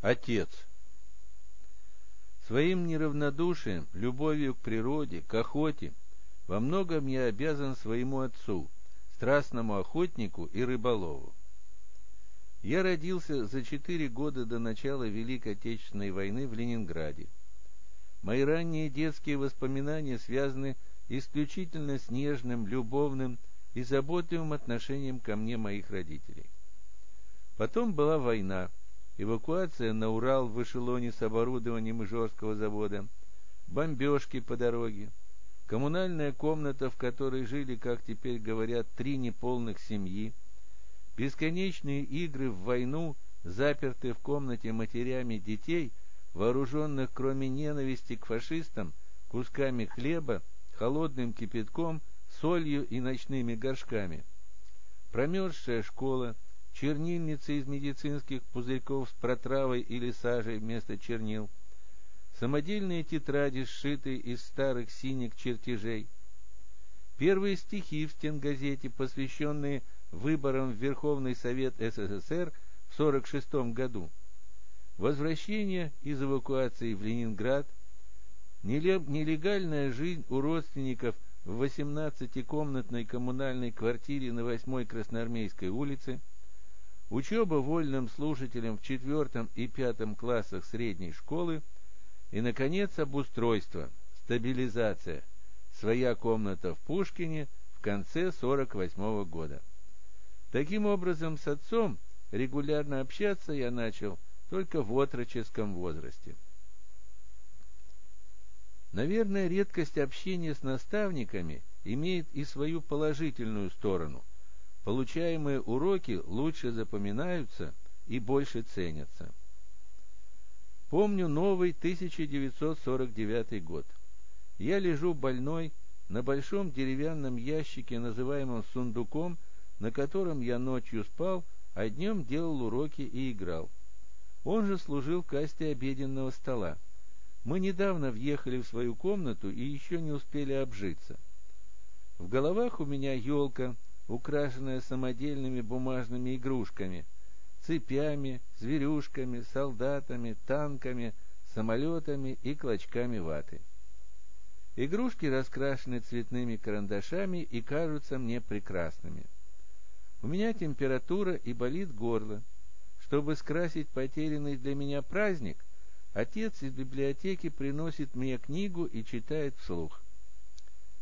Отец. Своим неравнодушием, любовью к природе, к охоте, во многом я обязан своему отцу, страстному охотнику и рыболову. Я родился за четыре года до начала Великой Отечественной войны в Ленинграде. Мои ранние детские воспоминания связаны исключительно с нежным, любовным и заботливым отношением ко мне моих родителей. Потом была война, эвакуация на Урал в эшелоне с оборудованием Ижорского завода, бомбежки по дороге, коммунальная комната, в которой жили, как теперь говорят, три неполных семьи, бесконечные игры в войну, запертые в комнате матерями детей, вооруженных кроме ненависти к фашистам, кусками хлеба, холодным кипятком, солью и ночными горшками. Промерзшая школа, чернильница из медицинских пузырьков с протравой или сажей вместо чернил, самодельные тетради, сшитые из старых синих чертежей, первые стихи в стенгазете, посвященные выборам в Верховный Совет СССР в 1946 году, возвращение из эвакуации в Ленинград, нелегальная жизнь у родственников в 18-комнатной коммунальной квартире на 8-й Красноармейской улице – учеба вольным слушателям в четвертом и пятом классах средней школы и, наконец, обустройство, стабилизация, своя комната в Пушкине в конце 48 -го года. Таким образом, с отцом регулярно общаться я начал только в отроческом возрасте. Наверное, редкость общения с наставниками имеет и свою положительную сторону – получаемые уроки лучше запоминаются и больше ценятся. Помню новый 1949 год. Я лежу больной на большом деревянном ящике, называемом сундуком, на котором я ночью спал, а днем делал уроки и играл. Он же служил касте обеденного стола. Мы недавно въехали в свою комнату и еще не успели обжиться. В головах у меня елка, украшенная самодельными бумажными игрушками, цепями, зверюшками, солдатами, танками, самолетами и клочками ваты. Игрушки раскрашены цветными карандашами и кажутся мне прекрасными. У меня температура и болит горло. Чтобы скрасить потерянный для меня праздник, отец из библиотеки приносит мне книгу и читает вслух.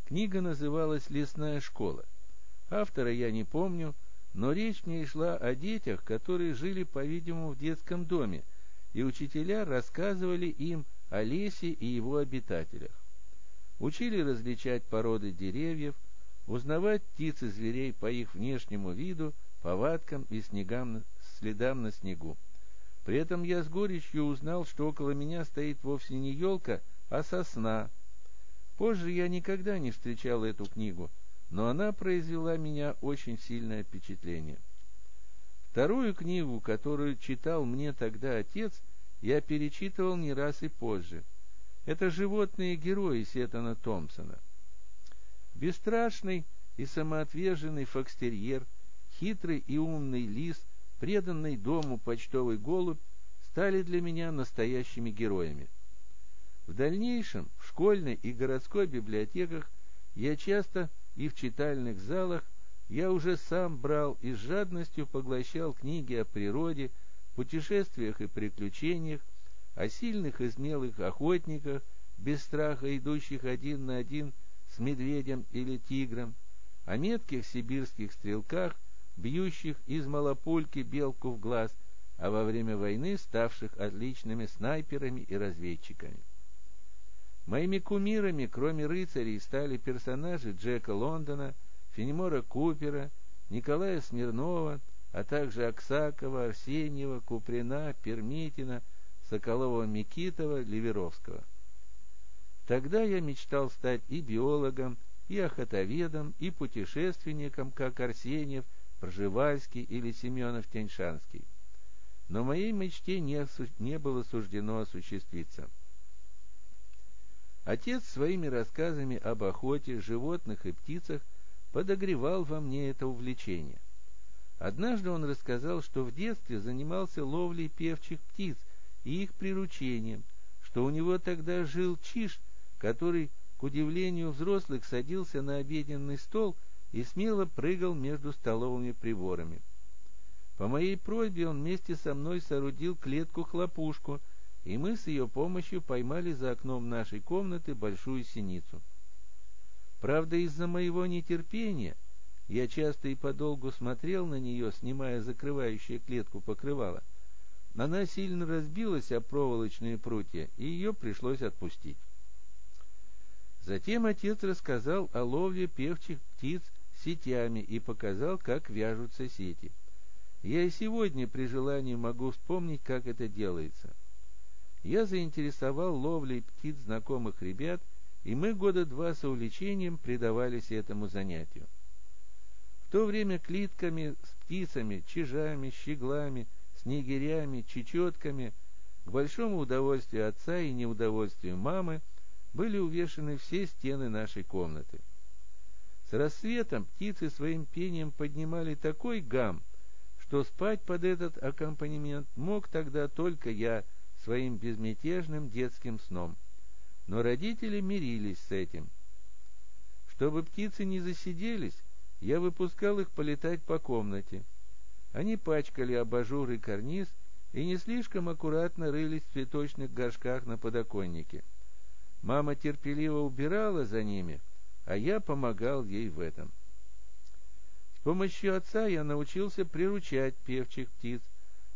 Книга называлась «Лесная школа». Автора я не помню, но речь в ней шла о детях, которые жили, по-видимому, в детском доме, и учителя рассказывали им о лесе и его обитателях. Учили различать породы деревьев, узнавать птиц и зверей по их внешнему виду, повадкам и снегам, следам на снегу. При этом я с горечью узнал, что около меня стоит вовсе не елка, а сосна. Позже я никогда не встречал эту книгу, но она произвела меня очень сильное впечатление. Вторую книгу, которую читал мне тогда отец, я перечитывал не раз и позже. Это «Животные герои» Сеттона Томпсона. Бесстрашный и самоотверженный фокстерьер, хитрый и умный лис, преданный дому почтовый голубь стали для меня настоящими героями. В дальнейшем в школьной и городской библиотеках я часто и в читальных залах я уже сам брал и с жадностью поглощал книги о природе, путешествиях и приключениях, о сильных и смелых охотниках, без страха идущих один на один с медведем или тигром, о метких сибирских стрелках, бьющих из малопульки белку в глаз, а во время войны ставших отличными снайперами и разведчиками. Моими кумирами, кроме рыцарей, стали персонажи Джека Лондона, Фенемора Купера, Николая Смирнова, а также Аксакова, Арсеньева, Куприна, Пермитина, Соколова-Микитова, Ливеровского. Тогда я мечтал стать и биологом, и охотоведом, и путешественником, как Арсеньев, Пржевальский или Семенов-Тяньшанский. Но моей мечте не, не было суждено осуществиться. Отец своими рассказами об охоте, животных и птицах подогревал во мне это увлечение. Однажды он рассказал, что в детстве занимался ловлей певчих птиц и их приручением, что у него тогда жил Чиш, который, к удивлению взрослых, садился на обеденный стол и смело прыгал между столовыми приборами. По моей просьбе он вместе со мной соорудил клетку-хлопушку, и мы с ее помощью поймали за окном нашей комнаты большую синицу. Правда, из-за моего нетерпения я часто и подолгу смотрел на нее, снимая закрывающее клетку покрывало. Она сильно разбилась о проволочные прутья, и ее пришлось отпустить. Затем отец рассказал о ловле певчих птиц сетями и показал, как вяжутся сети. Я и сегодня при желании могу вспомнить, как это делается. Я заинтересовал ловлей птиц знакомых ребят, и мы года два с увлечением предавались этому занятию. В то время клитками с птицами, чижами, щеглами, снегирями, чечетками, к большому удовольствию отца и неудовольствию мамы, были увешаны все стены нашей комнаты. С рассветом птицы своим пением поднимали такой гам, что спать под этот аккомпанемент мог тогда только я своим безмятежным детским сном. Но родители мирились с этим. Чтобы птицы не засиделись, я выпускал их полетать по комнате. Они пачкали абажур и карниз и не слишком аккуратно рылись в цветочных горшках на подоконнике. Мама терпеливо убирала за ними, а я помогал ей в этом. С помощью отца я научился приручать певчих птиц.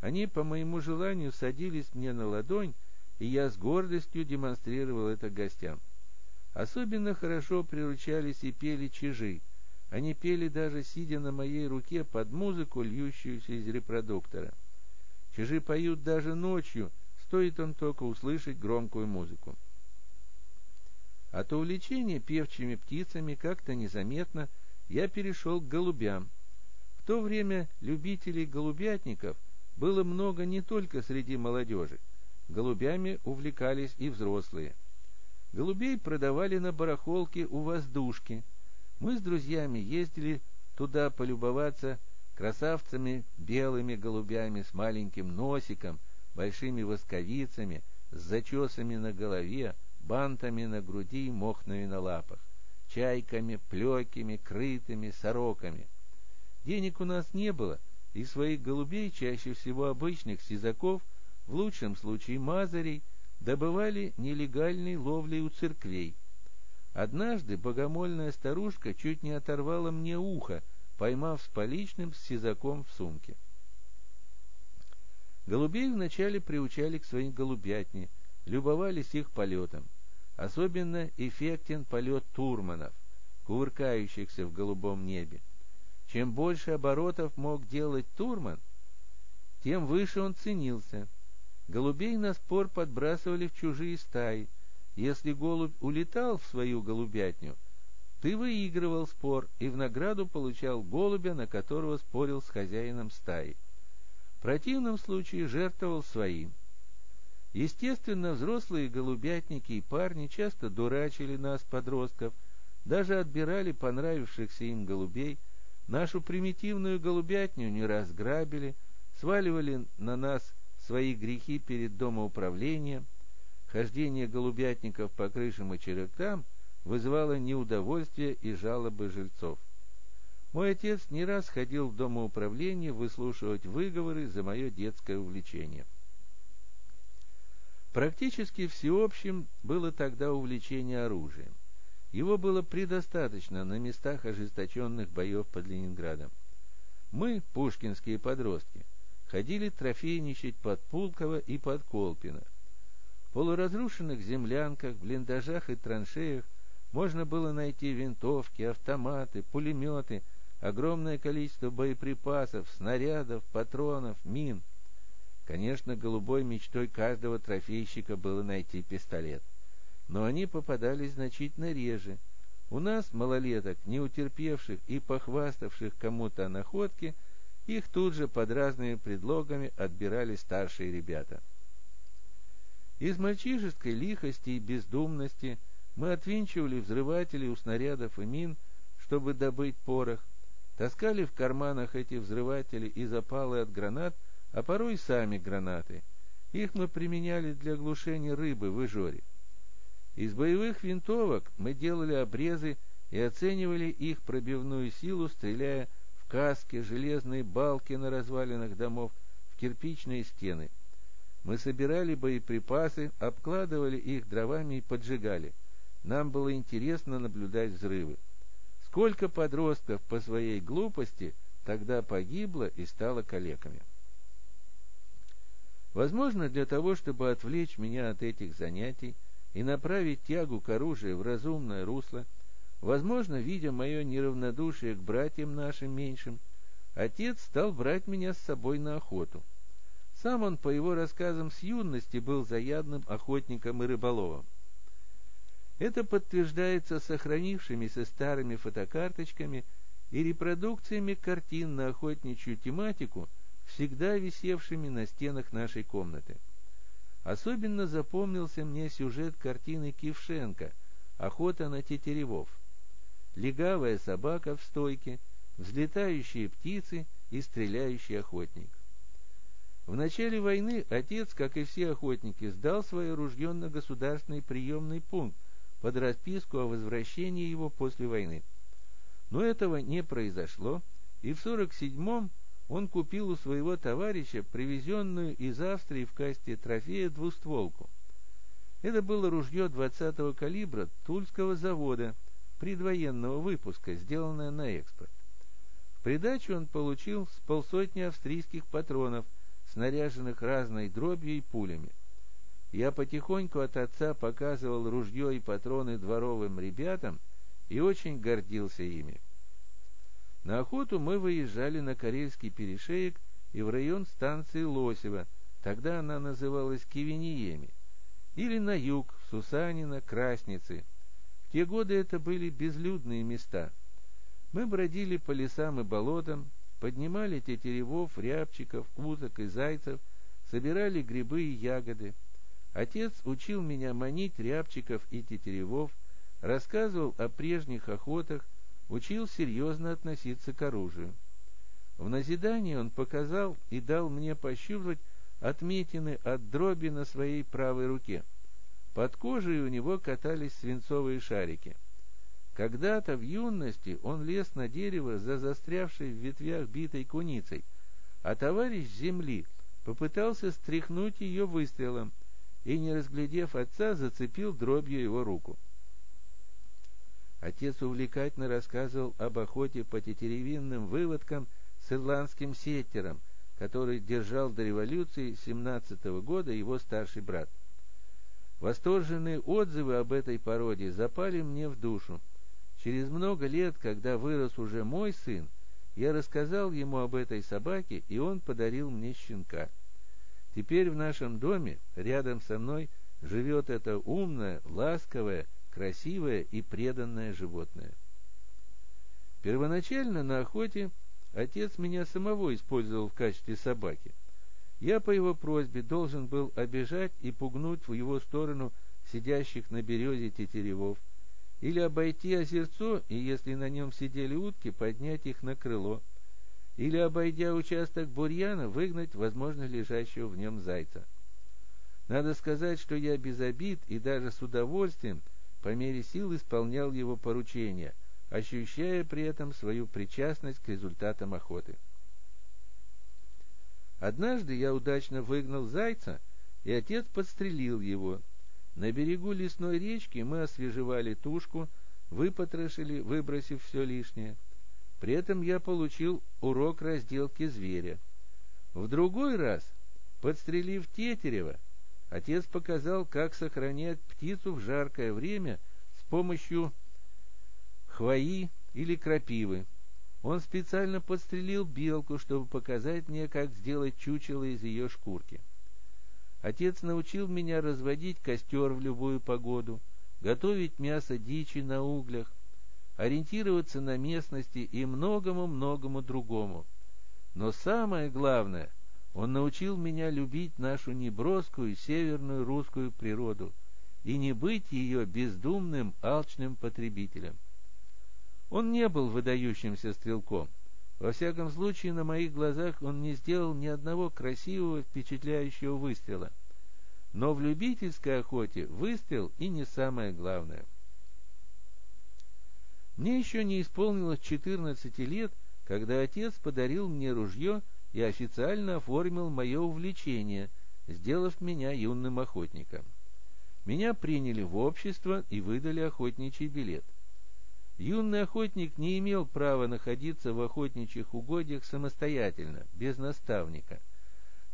Они, по моему желанию, садились мне на ладонь, и я с гордостью демонстрировал это гостям. Особенно хорошо приручались и пели чижи — они пели даже сидя на моей руке под музыку, льющуюся из репродуктора. Чижи поют даже ночью, стоит им только услышать громкую музыку. От увлечения певчими птицами как-то незаметно я перешел к голубям. В то время любителей голубятников было много не только среди молодежи. Голубями увлекались и взрослые. Голубей продавали на барахолке у воздушки – мы с друзьями ездили туда полюбоваться красавцами белыми голубями с маленьким носиком, большими восковицами, с зачесами на голове, бантами на груди и мохнами на лапах, чайками, плеками, крытыми, сороками. Денег у нас не было, и своих голубей, чаще всего обычных сизаков, в лучшем случае мазарей, добывали нелегальной ловлей у церквей, Однажды богомольная старушка чуть не оторвала мне ухо, поймав с поличным с сизаком в сумке. Голубей вначале приучали к своей голубятне, любовались их полетом. Особенно эффектен полет турманов, кувыркающихся в голубом небе. Чем больше оборотов мог делать турман, тем выше он ценился. Голубей на спор подбрасывали в чужие стаи, если голубь улетал в свою голубятню, ты выигрывал спор и в награду получал голубя, на которого спорил с хозяином стаи. В противном случае жертвовал своим. Естественно, взрослые голубятники и парни часто дурачили нас, подростков, даже отбирали понравившихся им голубей, нашу примитивную голубятню не раз грабили, сваливали на нас свои грехи перед домоуправлением, Хождение голубятников по крышам и черепкам вызывало неудовольствие и жалобы жильцов. Мой отец не раз ходил в домоуправление выслушивать выговоры за мое детское увлечение. Практически всеобщим было тогда увлечение оружием. Его было предостаточно на местах ожесточенных боев под Ленинградом. Мы, пушкинские подростки, ходили трофейничать под Пулково и под Колпино, полуразрушенных землянках, блиндажах и траншеях можно было найти винтовки, автоматы, пулеметы, огромное количество боеприпасов, снарядов, патронов, мин. Конечно, голубой мечтой каждого трофейщика было найти пистолет. Но они попадались значительно реже. У нас, малолеток, не утерпевших и похваставших кому-то о находке, их тут же под разными предлогами отбирали старшие ребята. Из мальчишеской лихости и бездумности мы отвинчивали взрыватели у снарядов и мин, чтобы добыть порох, таскали в карманах эти взрыватели и запалы от гранат, а порой сами гранаты. Их мы применяли для глушения рыбы в Ижоре. Из боевых винтовок мы делали обрезы и оценивали их пробивную силу, стреляя в каски, железные балки на развалинах домов, в кирпичные стены. Мы собирали боеприпасы, обкладывали их дровами и поджигали. Нам было интересно наблюдать взрывы. Сколько подростков по своей глупости тогда погибло и стало калеками. Возможно, для того, чтобы отвлечь меня от этих занятий и направить тягу к оружию в разумное русло, возможно, видя мое неравнодушие к братьям нашим меньшим, отец стал брать меня с собой на охоту. Сам он, по его рассказам с юности, был заядлым охотником и рыболовом. Это подтверждается сохранившимися старыми фотокарточками и репродукциями картин на охотничью тематику, всегда висевшими на стенах нашей комнаты. Особенно запомнился мне сюжет картины Кившенко «Охота на тетеревов». Легавая собака в стойке, взлетающие птицы и стреляющий охотник. В начале войны отец, как и все охотники, сдал свое ружье на государственный приемный пункт, под расписку о возвращении его после войны. Но этого не произошло, и в 47-м он купил у своего товарища привезенную из Австрии в касте трофея двустволку. Это было ружье 20-го калибра Тульского завода, предвоенного выпуска, сделанное на экспорт. В придачу он получил с полсотни австрийских патронов, снаряженных разной дробью и пулями. Я потихоньку от отца показывал ружье и патроны дворовым ребятам и очень гордился ими. На охоту мы выезжали на Карельский перешеек и в район станции Лосева, тогда она называлась Кивиниеми, или на юг, Сусанина, Красницы. В те годы это были безлюдные места. Мы бродили по лесам и болотам, поднимали тетеревов, рябчиков, уток и зайцев, собирали грибы и ягоды, Отец учил меня манить рябчиков и тетеревов, рассказывал о прежних охотах, учил серьезно относиться к оружию. В назидании он показал и дал мне пощупать отметины от дроби на своей правой руке. Под кожей у него катались свинцовые шарики. Когда-то в юности он лез на дерево за застрявшей в ветвях битой куницей, а товарищ земли попытался стряхнуть ее выстрелом, и, не разглядев отца, зацепил дробью его руку. Отец увлекательно рассказывал об охоте по тетеревинным выводкам с ирландским сеттером, который держал до революции 17 -го года его старший брат. Восторженные отзывы об этой породе запали мне в душу. Через много лет, когда вырос уже мой сын, я рассказал ему об этой собаке, и он подарил мне щенка. Теперь в нашем доме рядом со мной живет это умное, ласковое, красивое и преданное животное. Первоначально на охоте отец меня самого использовал в качестве собаки. Я по его просьбе должен был обижать и пугнуть в его сторону сидящих на березе тетеревов, или обойти озерцо, и если на нем сидели утки, поднять их на крыло, или, обойдя участок бурьяна, выгнать, возможно, лежащего в нем зайца. Надо сказать, что я без обид и даже с удовольствием по мере сил исполнял его поручения, ощущая при этом свою причастность к результатам охоты. Однажды я удачно выгнал зайца, и отец подстрелил его. На берегу лесной речки мы освежевали тушку, выпотрошили, выбросив все лишнее — при этом я получил урок разделки зверя. В другой раз, подстрелив Тетерева, отец показал, как сохранять птицу в жаркое время с помощью хвои или крапивы. Он специально подстрелил белку, чтобы показать мне, как сделать чучело из ее шкурки. Отец научил меня разводить костер в любую погоду, готовить мясо дичи на углях, ориентироваться на местности и многому-многому другому. Но самое главное, он научил меня любить нашу неброскую северную русскую природу и не быть ее бездумным, алчным потребителем. Он не был выдающимся стрелком. Во всяком случае, на моих глазах он не сделал ни одного красивого, впечатляющего выстрела — но в любительской охоте выстрел и не самое главное. Мне еще не исполнилось 14 лет, когда отец подарил мне ружье и официально оформил мое увлечение, сделав меня юным охотником. Меня приняли в общество и выдали охотничий билет. Юный охотник не имел права находиться в охотничьих угодьях самостоятельно, без наставника.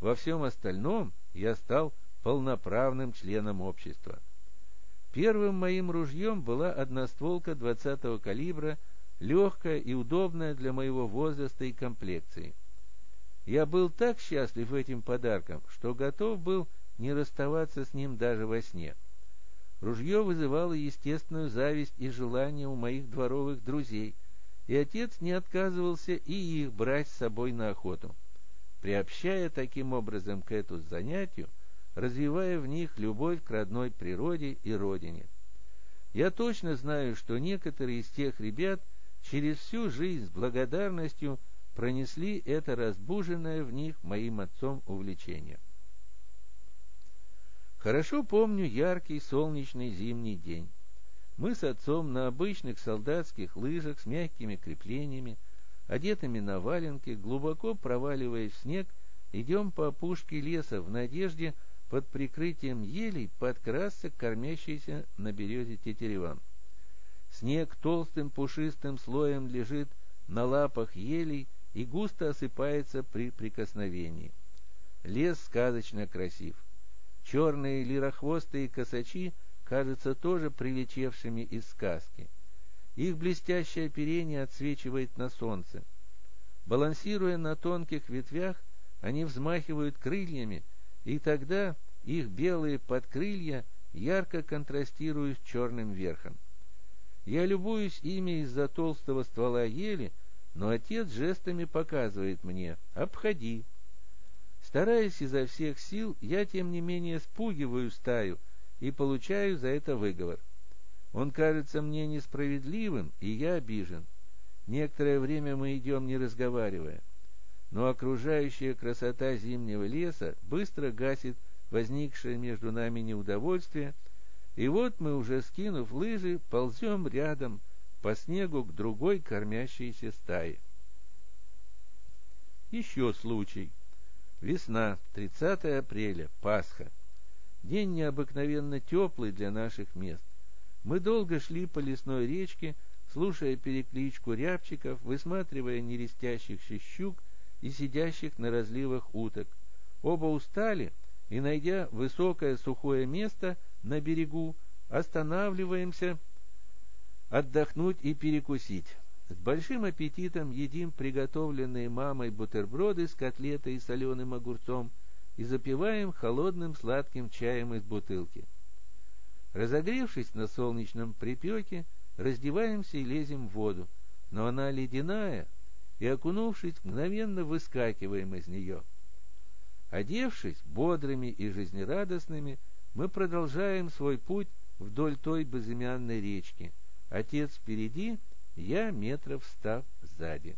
Во всем остальном я стал полноправным членом общества. Первым моим ружьем была одностволка 20-го калибра, легкая и удобная для моего возраста и комплекции. Я был так счастлив этим подарком, что готов был не расставаться с ним даже во сне. Ружье вызывало естественную зависть и желание у моих дворовых друзей, и отец не отказывался и их брать с собой на охоту, приобщая таким образом к эту занятию, развивая в них любовь к родной природе и родине. Я точно знаю, что некоторые из тех ребят через всю жизнь с благодарностью пронесли это разбуженное в них моим отцом увлечение. Хорошо помню яркий солнечный зимний день. Мы с отцом на обычных солдатских лыжах с мягкими креплениями, одетыми на валенки, глубоко проваливаясь в снег, идем по опушке леса в надежде под прикрытием елей подкрасться к кормящейся на березе тетеревам. Снег толстым пушистым слоем лежит на лапах елей и густо осыпается при прикосновении. Лес сказочно красив. Черные лирохвостые косачи кажутся тоже прилетевшими из сказки. Их блестящее оперение отсвечивает на солнце. Балансируя на тонких ветвях, они взмахивают крыльями, и тогда их белые подкрылья ярко контрастируют с черным верхом. Я любуюсь ими из-за толстого ствола ели, но отец жестами показывает мне «обходи». Стараясь изо всех сил, я тем не менее спугиваю стаю и получаю за это выговор. Он кажется мне несправедливым, и я обижен. Некоторое время мы идем, не разговаривая. Но окружающая красота зимнего леса быстро гасит возникшее между нами неудовольствие, и вот мы уже, скинув лыжи, ползем рядом по снегу к другой кормящейся стае. Еще случай. Весна, 30 апреля, Пасха. День необыкновенно теплый для наших мест. Мы долго шли по лесной речке, слушая перекличку рябчиков, высматривая нерестящихся щук и сидящих на разливах уток. Оба устали, и, найдя высокое сухое место на берегу, останавливаемся отдохнуть и перекусить. С большим аппетитом едим приготовленные мамой бутерброды с котлетой и соленым огурцом и запиваем холодным сладким чаем из бутылки. Разогревшись на солнечном припеке, раздеваемся и лезем в воду, но она ледяная, и, окунувшись, мгновенно выскакиваем из нее. Одевшись бодрыми и жизнерадостными, мы продолжаем свой путь вдоль той безымянной речки. Отец впереди, я метров ста сзади.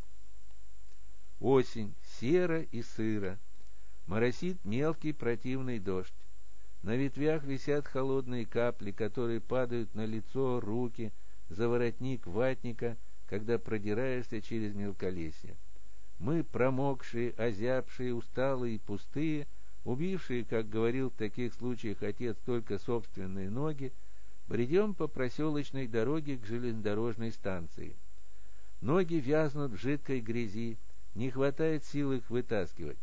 Осень, серо и сыро. Моросит мелкий противный дождь. На ветвях висят холодные капли, которые падают на лицо, руки, за воротник ватника, когда продираешься через мелколесье. Мы, промокшие, озябшие, усталые и пустые, убившие, как говорил в таких случаях отец, только собственные ноги, Бредем по проселочной дороге к железнодорожной станции. Ноги вязнут в жидкой грязи, не хватает сил их вытаскивать.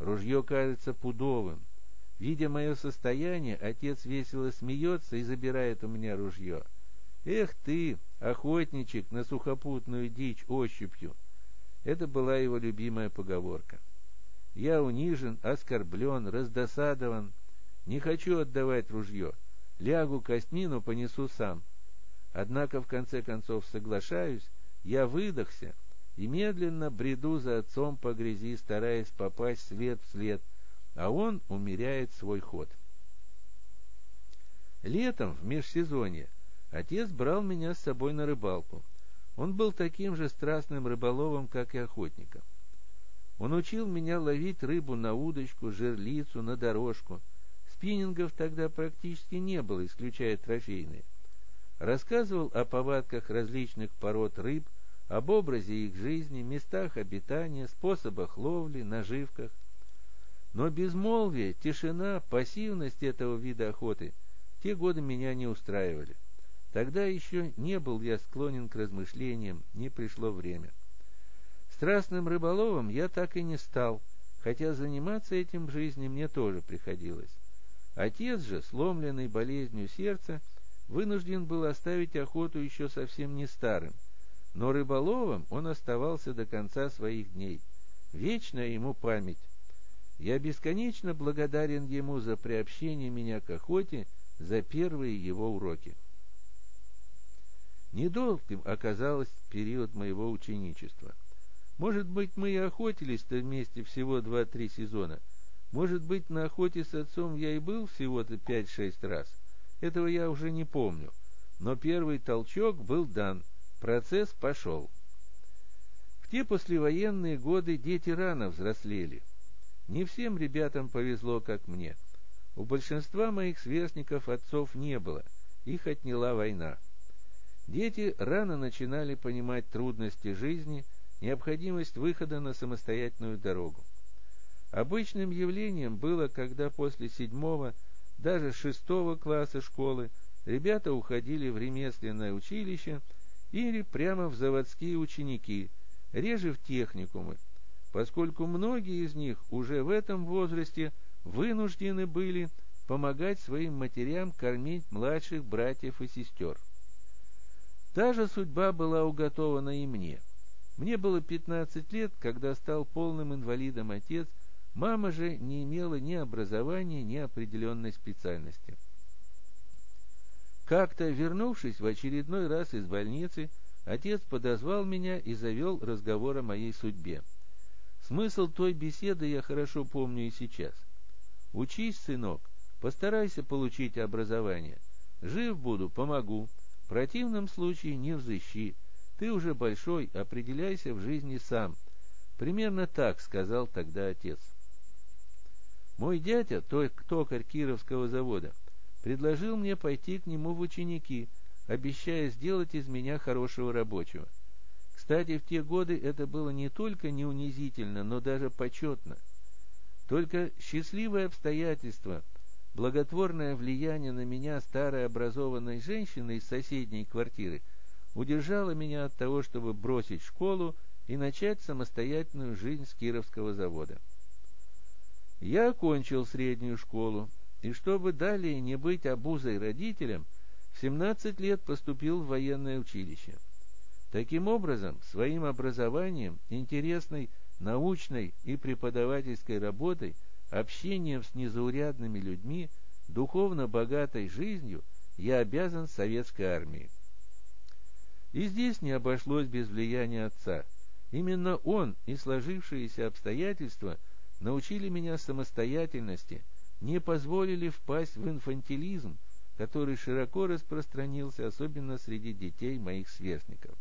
Ружье кажется пудовым. Видя мое состояние, отец весело смеется и забирает у меня ружье. «Эх ты, охотничек на сухопутную дичь ощупью!» Это была его любимая поговорка. Я унижен, оскорблен, раздосадован. Не хочу отдавать ружье. Лягу костьми, но понесу сам. Однако, в конце концов, соглашаюсь, я выдохся и медленно бреду за отцом по грязи, стараясь попасть след в след, а он умеряет свой ход. Летом, в межсезонье, отец брал меня с собой на рыбалку. Он был таким же страстным рыболовом, как и охотником. Он учил меня ловить рыбу на удочку, жерлицу, на дорожку — Спиннингов тогда практически не было, исключая трофейные. Рассказывал о повадках различных пород рыб, об образе их жизни, местах обитания, способах ловли, наживках. Но безмолвие, тишина, пассивность этого вида охоты те годы меня не устраивали. Тогда еще не был я склонен к размышлениям, не пришло время. Страстным рыболовом я так и не стал, хотя заниматься этим в жизни мне тоже приходилось. Отец же, сломленный болезнью сердца, вынужден был оставить охоту еще совсем не старым, но рыболовом он оставался до конца своих дней. Вечная ему память. Я бесконечно благодарен ему за приобщение меня к охоте, за первые его уроки. Недолгим оказалось период моего ученичества. Может быть, мы и охотились-то вместе всего два-три сезона. Может быть, на охоте с отцом я и был всего-то пять-шесть раз. Этого я уже не помню. Но первый толчок был дан. Процесс пошел. В те послевоенные годы дети рано взрослели. Не всем ребятам повезло, как мне. У большинства моих сверстников отцов не было. Их отняла война. Дети рано начинали понимать трудности жизни, необходимость выхода на самостоятельную дорогу. Обычным явлением было, когда после седьмого, даже шестого класса школы ребята уходили в ремесленное училище или прямо в заводские ученики, реже в техникумы, поскольку многие из них уже в этом возрасте вынуждены были помогать своим матерям кормить младших братьев и сестер. Та же судьба была уготована и мне. Мне было 15 лет, когда стал полным инвалидом отец, мама же не имела ни образования, ни определенной специальности. Как-то, вернувшись в очередной раз из больницы, отец подозвал меня и завел разговор о моей судьбе. Смысл той беседы я хорошо помню и сейчас. «Учись, сынок, постарайся получить образование. Жив буду, помогу. В противном случае не взыщи. Ты уже большой, определяйся в жизни сам. Примерно так сказал тогда отец. Мой дядя, токарь Кировского завода, предложил мне пойти к нему в ученики, обещая сделать из меня хорошего рабочего. Кстати, в те годы это было не только не унизительно, но даже почетно. Только счастливое обстоятельство – Благотворное влияние на меня старой образованной женщины из соседней квартиры удержало меня от того, чтобы бросить школу и начать самостоятельную жизнь с Кировского завода. Я окончил среднюю школу, и чтобы далее не быть обузой родителям, в 17 лет поступил в военное училище. Таким образом, своим образованием, интересной научной и преподавательской работой – общением с незаурядными людьми, духовно богатой жизнью я обязан советской армии. И здесь не обошлось без влияния отца. Именно он и сложившиеся обстоятельства научили меня самостоятельности, не позволили впасть в инфантилизм, который широко распространился особенно среди детей моих сверстников.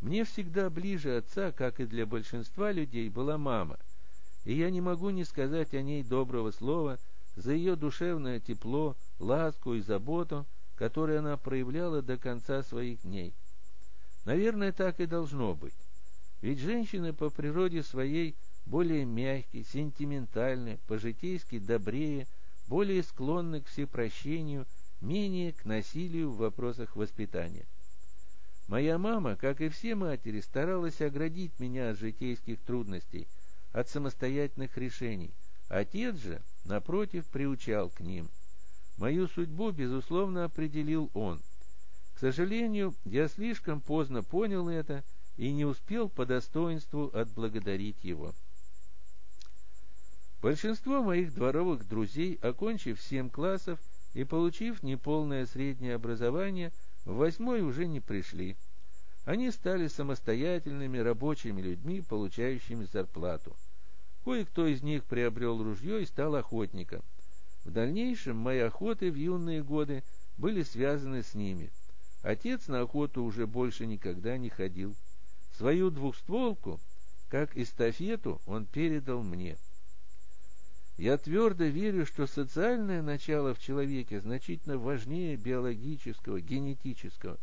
Мне всегда ближе отца, как и для большинства людей, была мама – и я не могу не сказать о ней доброго слова за ее душевное тепло, ласку и заботу, которые она проявляла до конца своих дней. Наверное, так и должно быть. Ведь женщины по природе своей более мягкие, сентиментальны, по-житейски добрее, более склонны к всепрощению, менее к насилию в вопросах воспитания. Моя мама, как и все матери, старалась оградить меня от житейских трудностей – от самостоятельных решений. Отец же, напротив, приучал к ним. Мою судьбу, безусловно, определил он. К сожалению, я слишком поздно понял это и не успел по достоинству отблагодарить его. Большинство моих дворовых друзей, окончив семь классов и получив неполное среднее образование, в восьмой уже не пришли. Они стали самостоятельными рабочими людьми, получающими зарплату. Кое-кто из них приобрел ружье и стал охотником. В дальнейшем мои охоты в юные годы были связаны с ними. Отец на охоту уже больше никогда не ходил. Свою двухстволку, как эстафету, он передал мне. Я твердо верю, что социальное начало в человеке значительно важнее биологического, генетического.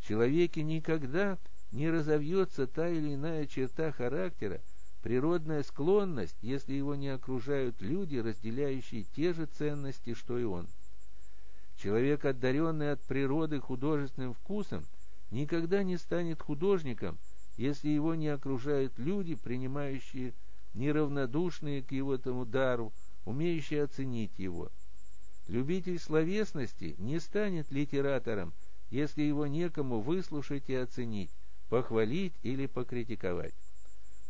В человеке никогда не разовьется та или иная черта характера, природная склонность, если его не окружают люди, разделяющие те же ценности, что и он. Человек, одаренный от природы художественным вкусом, никогда не станет художником, если его не окружают люди, принимающие неравнодушные к его тому дару, умеющие оценить его. Любитель словесности не станет литератором, если его некому выслушать и оценить, похвалить или покритиковать.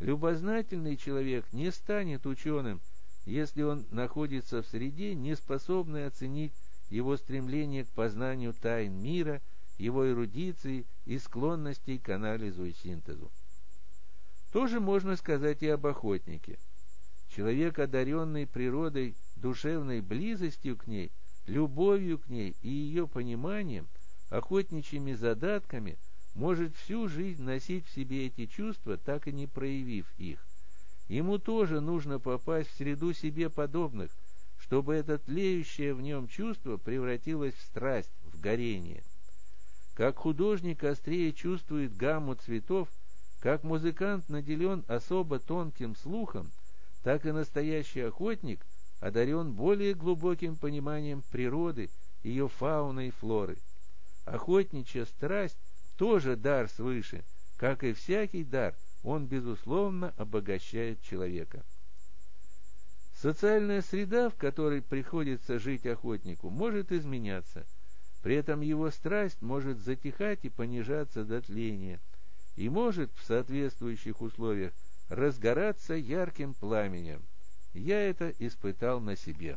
Любознательный человек не станет ученым, если он находится в среде, не способной оценить его стремление к познанию тайн мира, его эрудиции и склонностей к анализу и синтезу. То же можно сказать и об охотнике. Человек, одаренный природой душевной близостью к ней, любовью к ней и ее пониманием, охотничьими задатками, может всю жизнь носить в себе эти чувства, так и не проявив их. Ему тоже нужно попасть в среду себе подобных, чтобы это тлеющее в нем чувство превратилось в страсть, в горение. Как художник острее чувствует гамму цветов, как музыкант наделен особо тонким слухом, так и настоящий охотник одарен более глубоким пониманием природы, ее фауны и флоры. Охотничья страсть тоже дар свыше, как и всякий дар, он, безусловно, обогащает человека. Социальная среда, в которой приходится жить охотнику, может изменяться. При этом его страсть может затихать и понижаться до тления – и может в соответствующих условиях разгораться ярким пламенем. Я это испытал на себе.